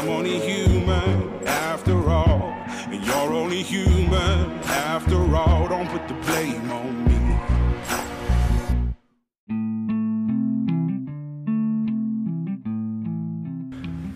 I'm only human after all. And you're only human after all. Don't put the blame on me.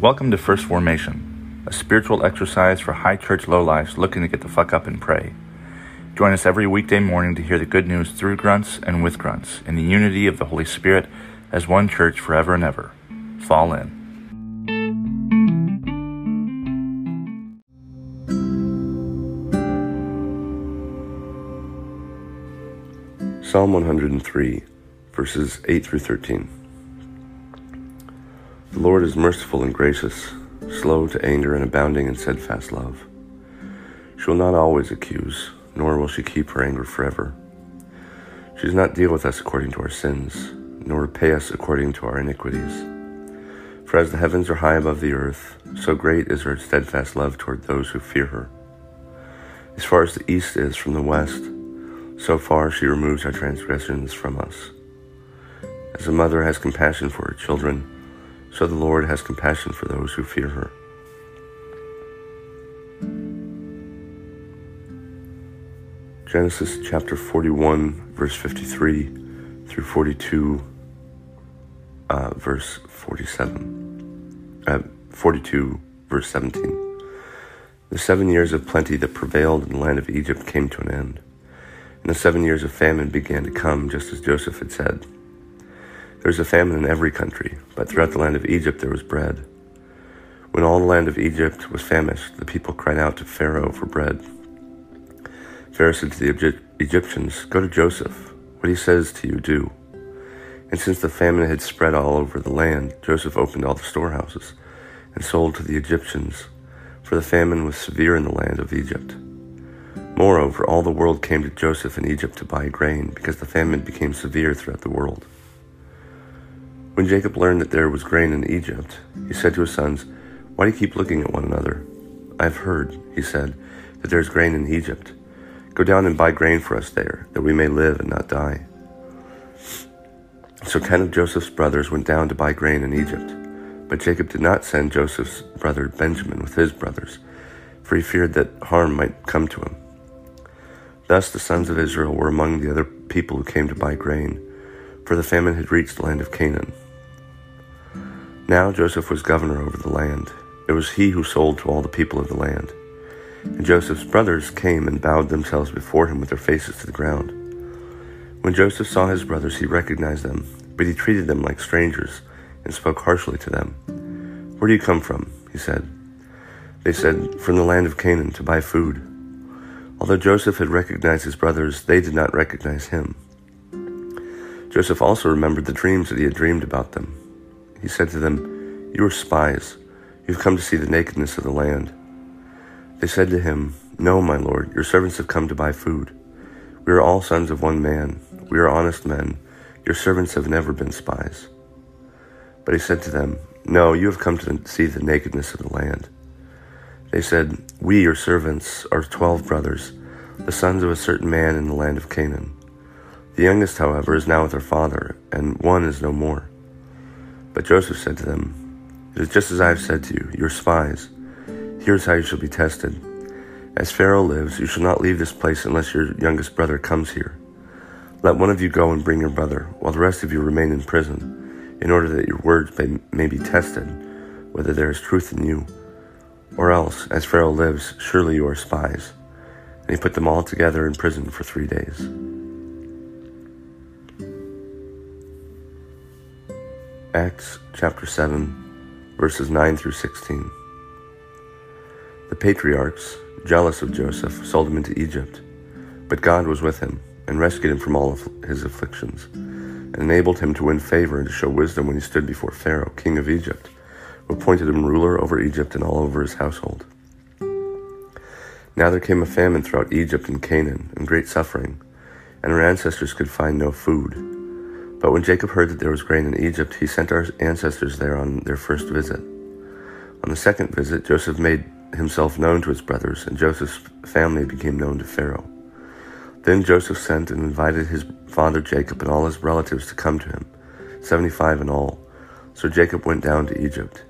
Welcome to First Formation, a spiritual exercise for high church lowlifes looking to get the fuck up and pray. Join us every weekday morning to hear the good news through grunts and with grunts in the unity of the Holy Spirit as one church forever and ever. Fall in. Psalm 103, verses 8 through 13. The Lord is merciful and gracious, slow to anger and abounding in steadfast love. She will not always accuse nor will she keep her anger forever. She does not deal with us according to our sins, nor repay us according to our iniquities. For as the heavens are high above the earth, so great is her steadfast love toward those who fear her. As far as the east is from the west, so far she removes our transgressions from us. As a mother has compassion for her children, so the Lord has compassion for those who fear her. Genesis chapter 41, verse 53 through 42, uh, verse 47. Uh, 42, verse 17. The seven years of plenty that prevailed in the land of Egypt came to an end, and the seven years of famine began to come, just as Joseph had said. There was a famine in every country, but throughout the land of Egypt there was bread. When all the land of Egypt was famished, the people cried out to Pharaoh for bread. Pharaoh said to the Egyptians, Go to Joseph. What he says to you, do. And since the famine had spread all over the land, Joseph opened all the storehouses and sold to the Egyptians, for the famine was severe in the land of Egypt. Moreover, all the world came to Joseph in Egypt to buy grain, because the famine became severe throughout the world. When Jacob learned that there was grain in Egypt, he said to his sons, Why do you keep looking at one another? I have heard, he said, that there is grain in Egypt. Go down and buy grain for us there, that we may live and not die. So ten of Joseph's brothers went down to buy grain in Egypt. But Jacob did not send Joseph's brother Benjamin with his brothers, for he feared that harm might come to him. Thus the sons of Israel were among the other people who came to buy grain, for the famine had reached the land of Canaan. Now Joseph was governor over the land. It was he who sold to all the people of the land. And Joseph's brothers came and bowed themselves before him with their faces to the ground. When Joseph saw his brothers, he recognized them, but he treated them like strangers and spoke harshly to them. Where do you come from? he said. They said, From the land of Canaan to buy food. Although Joseph had recognized his brothers, they did not recognize him. Joseph also remembered the dreams that he had dreamed about them. He said to them, You are spies. You have come to see the nakedness of the land. They said to him, No, my lord, your servants have come to buy food. We are all sons of one man. We are honest men. Your servants have never been spies. But he said to them, No, you have come to see the nakedness of the land. They said, We, your servants, are twelve brothers, the sons of a certain man in the land of Canaan. The youngest, however, is now with her father, and one is no more. But Joseph said to them, It is just as I have said to you, you are spies. Here's how you shall be tested. As Pharaoh lives, you shall not leave this place unless your youngest brother comes here. Let one of you go and bring your brother, while the rest of you remain in prison, in order that your words may be tested, whether there is truth in you. Or else, as Pharaoh lives, surely you are spies. And he put them all together in prison for three days. Acts chapter 7, verses 9 through 16. The patriarchs, jealous of Joseph, sold him into Egypt. But God was with him and rescued him from all of his afflictions, and enabled him to win favor and to show wisdom when he stood before Pharaoh, king of Egypt, appointed him ruler over Egypt and all over his household. Now there came a famine throughout Egypt and Canaan, and great suffering, and our ancestors could find no food. But when Jacob heard that there was grain in Egypt, he sent our ancestors there on their first visit. On the second visit, Joseph made himself known to his brothers, and Joseph's family became known to Pharaoh. Then Joseph sent and invited his father Jacob and all his relatives to come to him, seventy five in all. So Jacob went down to Egypt.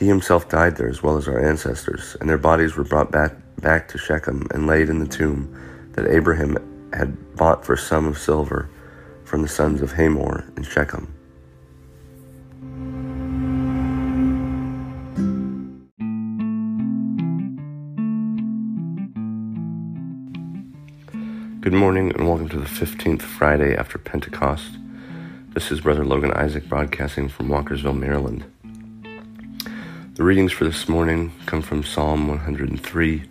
He himself died there as well as our ancestors, and their bodies were brought back, back to Shechem and laid in the tomb that Abraham had bought for a sum of silver from the sons of Hamor in Shechem. Good morning and welcome to the 15th Friday after Pentecost. This is Brother Logan Isaac broadcasting from Walkersville, Maryland. The readings for this morning come from Psalm 103,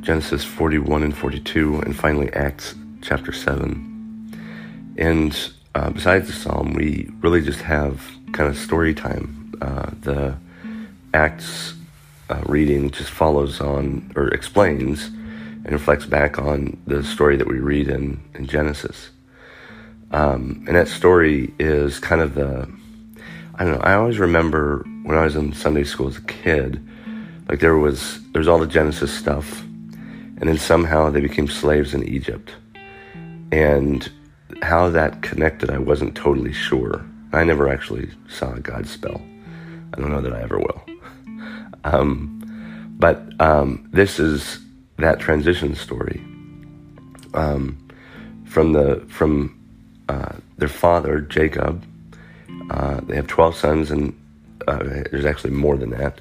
Genesis 41 and 42, and finally Acts chapter 7. And uh, besides the psalm, we really just have kind of story time. Uh, the Acts uh, reading just follows on or explains and reflects back on the story that we read in, in Genesis. Um, and that story is kind of the, I don't know, I always remember when I was in Sunday school as a kid, like there was, there's all the Genesis stuff, and then somehow they became slaves in Egypt. And how that connected, I wasn't totally sure. I never actually saw a Godspell. I don't know that I ever will. Um, but um, this is that transition story um, from the from uh, their father Jacob. Uh, they have twelve sons, and uh, there's actually more than that.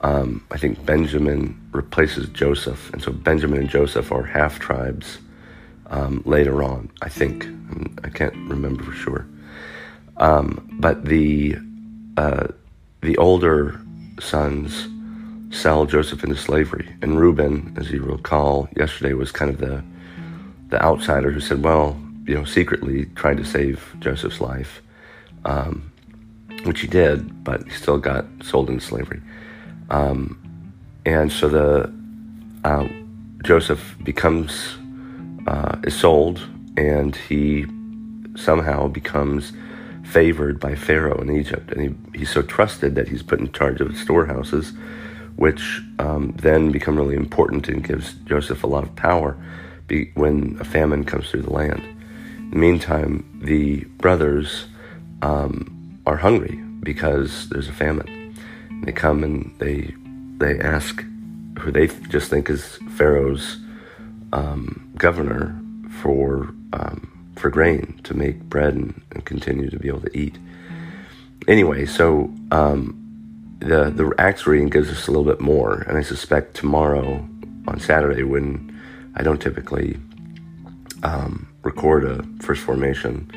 Um, I think Benjamin replaces Joseph, and so Benjamin and Joseph are half tribes um, later on. I think I can't remember for sure, um, but the uh, the older sons sell Joseph into slavery. And Reuben, as you recall yesterday, was kind of the the outsider who said, "Well, you know, secretly tried to save Joseph's life," um, which he did, but he still got sold into slavery. Um, and so the uh, Joseph becomes uh, is sold, and he somehow becomes favored by Pharaoh in Egypt, and he, he's so trusted that he's put in charge of storehouses which um, then become really important and gives Joseph a lot of power be, when a famine comes through the land. In the meantime, the brothers um, are hungry because there's a famine. And they come and they they ask who they just think is Pharaoh's um, governor for um, for grain to make bread and, and, continue to be able to eat. Anyway, so um, the the Acts reading gives us a little bit more, and I suspect tomorrow on Saturday, when I don't typically um, record a first formation,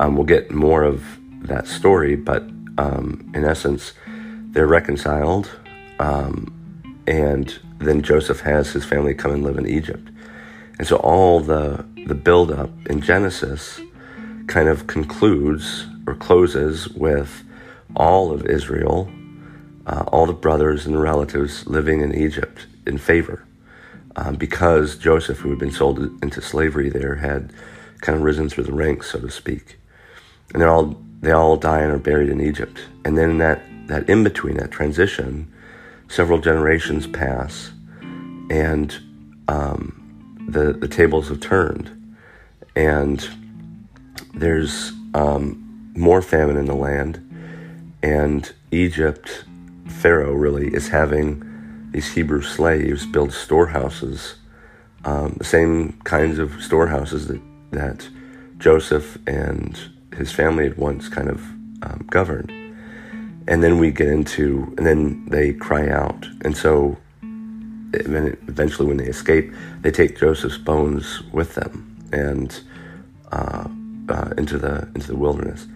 um, we'll get more of that story. But um, in essence, they're reconciled, um, and then Joseph has his family come and live in Egypt, and so all the the build up in Genesis kind of concludes or closes with all of Israel uh, all the brothers and relatives living in Egypt in favor um, because Joseph, who had been sold into slavery there, had kind of risen through the ranks, so to speak. And they're all they all die and are buried in Egypt. And then that that in between that transition, several generations pass, and um, the the tables have turned, and there's um, more famine in the land, and Egypt Pharaoh really is having these Hebrew slaves build storehouses, um, the same kinds of storehouses that, that Joseph and his family had once kind of um, governed. And then we get into, and then they cry out. And so eventually, when they escape, they take Joseph's bones with them and uh, uh, into the into the wilderness.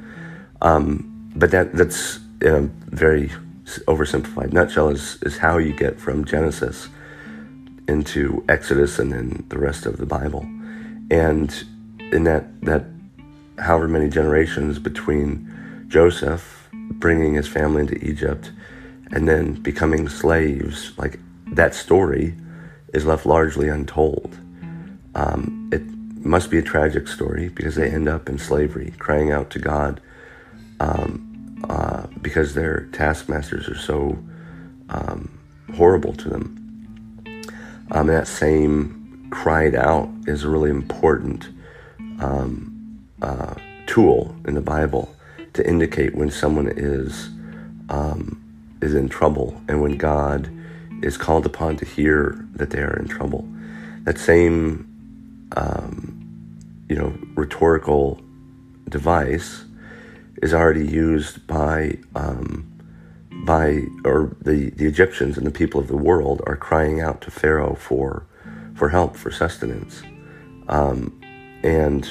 Um, but that that's in a very oversimplified nutshell is, is how you get from Genesis into Exodus and then the rest of the Bible. And in that, that however many generations between Joseph bringing his family into Egypt and then becoming slaves, like that story is left largely untold. Um, it must be a tragic story because they end up in slavery, crying out to God um, uh, because their taskmasters are so um, horrible to them. Um, that same cried out is really important um, uh, tool in the Bible to indicate when someone is um, is in trouble and when God is called upon to hear that they are in trouble. That same, um, you know, rhetorical device is already used by um, by or the, the Egyptians and the people of the world are crying out to Pharaoh for for help for sustenance, um, and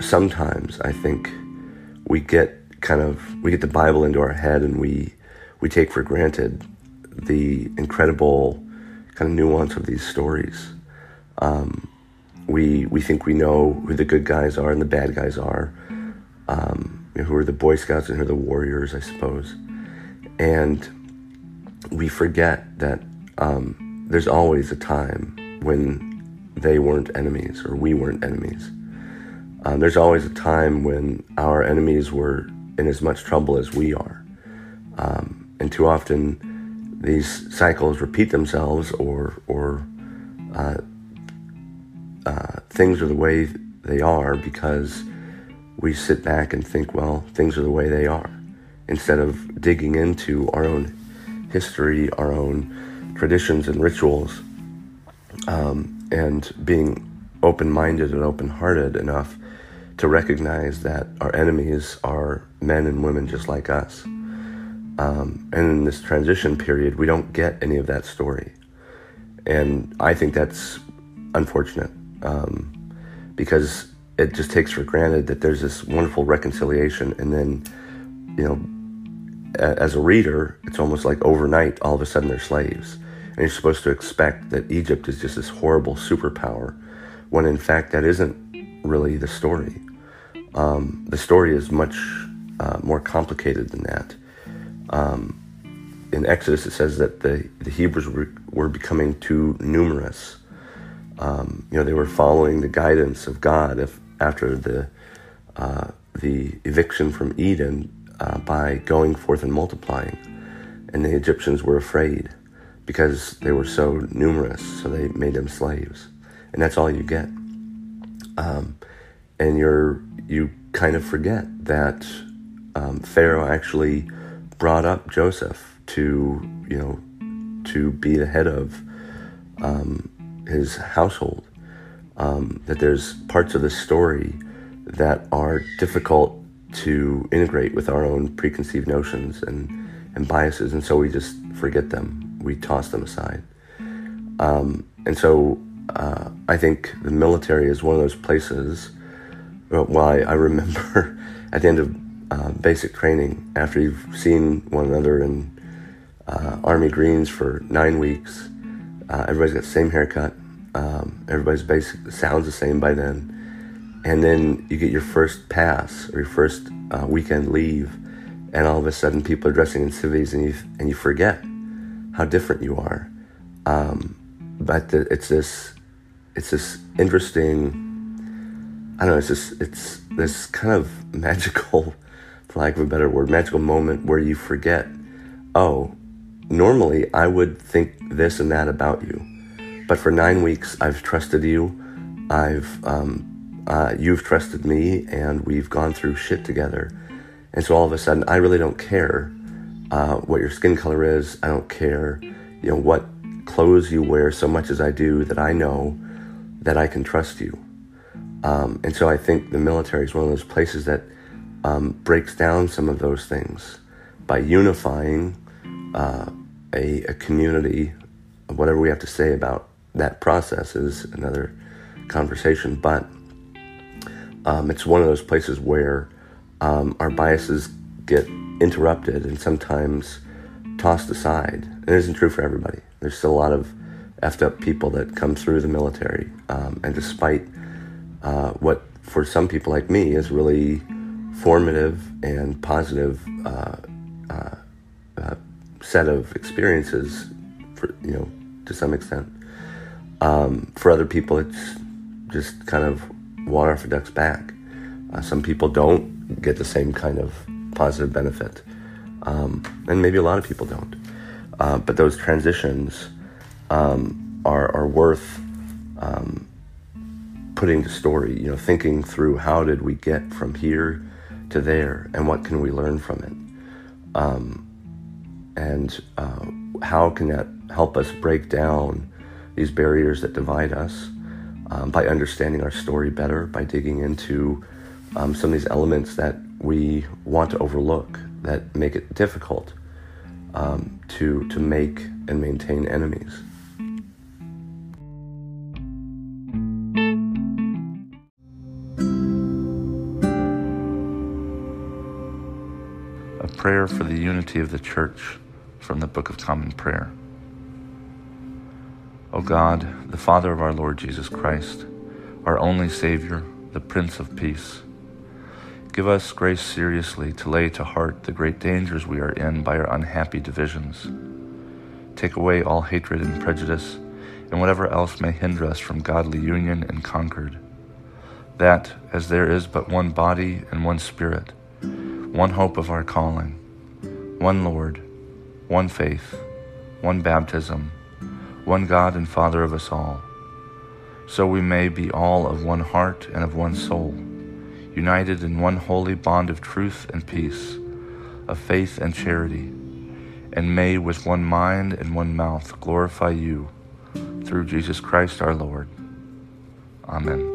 sometimes I think we get kind of we get the Bible into our head and we we take for granted the incredible kind of nuance of these stories. Um, we we think we know who the good guys are and the bad guys are, um, you know, who are the Boy Scouts and who are the warriors, I suppose, and we forget that um, there's always a time when they weren't enemies or we weren't enemies. Um, there's always a time when our enemies were in as much trouble as we are. Um, and too often, these cycles repeat themselves, or, or uh, uh, things are the way they are because we sit back and think, well, things are the way they are, instead of digging into our own history, our own traditions and rituals, um, and being open minded and open hearted enough to recognize that our enemies are men and women just like us. Um, and in this transition period, we don't get any of that story. And I think that's unfortunate um, because it just takes for granted that there's this wonderful reconciliation. And then, you know, as a reader, it's almost like overnight, all of a sudden they're slaves. And you're supposed to expect that Egypt is just this horrible superpower, when in fact that isn't really the story. Um, the story is much uh, more complicated than that. Um, in Exodus, it says that the, the Hebrews were, were becoming too numerous. Um, you know, they were following the guidance of God if, after the, uh, the eviction from Eden uh, by going forth and multiplying. And the Egyptians were afraid because they were so numerous, so they made them slaves. And that's all you get. Um, and you're you kind of forget that um, Pharaoh actually brought up Joseph to, you know, to be the head of um, his household. Um, that there's parts of the story that are difficult to integrate with our own preconceived notions and, and biases, and so we just forget them. We toss them aside. Um, and so uh, I think the military is one of those places I, I remember at the end of uh, basic training, after you've seen one another in uh, Army Greens for nine weeks, uh, everybody's got the same haircut. Um, everybody's basic sounds the same by then, and then you get your first pass or your first uh, weekend leave, and all of a sudden people are dressing in civvies, and you and you forget how different you are. Um, but the, it's this it's this interesting I don't know, it's just, it's this kind of magical, for lack of a better word, magical moment where you forget, oh, normally I would think this and that about you. But for nine weeks, I've trusted you. I've, um, uh, you've trusted me, and we've gone through shit together. And so all of a sudden, I really don't care uh, what your skin color is. I don't care, you know, what clothes you wear so much as I do that I know that I can trust you. Um, and so I think the military is one of those places that um, breaks down some of those things by unifying uh, a, a, community. Whatever we have to say about that process is another conversation, but um, it's one of those places where um, our biases get interrupted and sometimes tossed aside. It isn't true for everybody. There's still a lot of effed up people that come through the military, um, and despite uh, what for some people like me is really formative and positive uh, uh, uh, set of experiences for you know to some extent. Um, for other people it's just kind of water a duck's back. Uh, some people don't get the same kind of positive benefit. Um, and maybe a lot of people don't. Uh, but those transitions um, are, are worth um, putting the story, you know, thinking through how did we get from here to there and what can we learn from it. Um, and uh, how can that help us break down these barriers that divide us um, by understanding our story better, by digging into um, some of these elements that we want to overlook that make it difficult um, to, to make and maintain enemies. Prayer for the unity of the Church from the Book of Common Prayer. O God, the Father of our Lord Jesus Christ, our only Savior, the Prince of Peace, give us grace seriously to lay to heart the great dangers we are in by our unhappy divisions. Take away all hatred and prejudice and whatever else may hinder us from godly union and concord. That, as there is but one body and one Spirit, one hope of our calling, one Lord, one faith, one baptism, one God and Father of us all, so we may be all of one heart and of one soul, united in one holy bond of truth and peace, of faith and charity, and may with one mind and one mouth glorify you through Jesus Christ our Lord. Amen.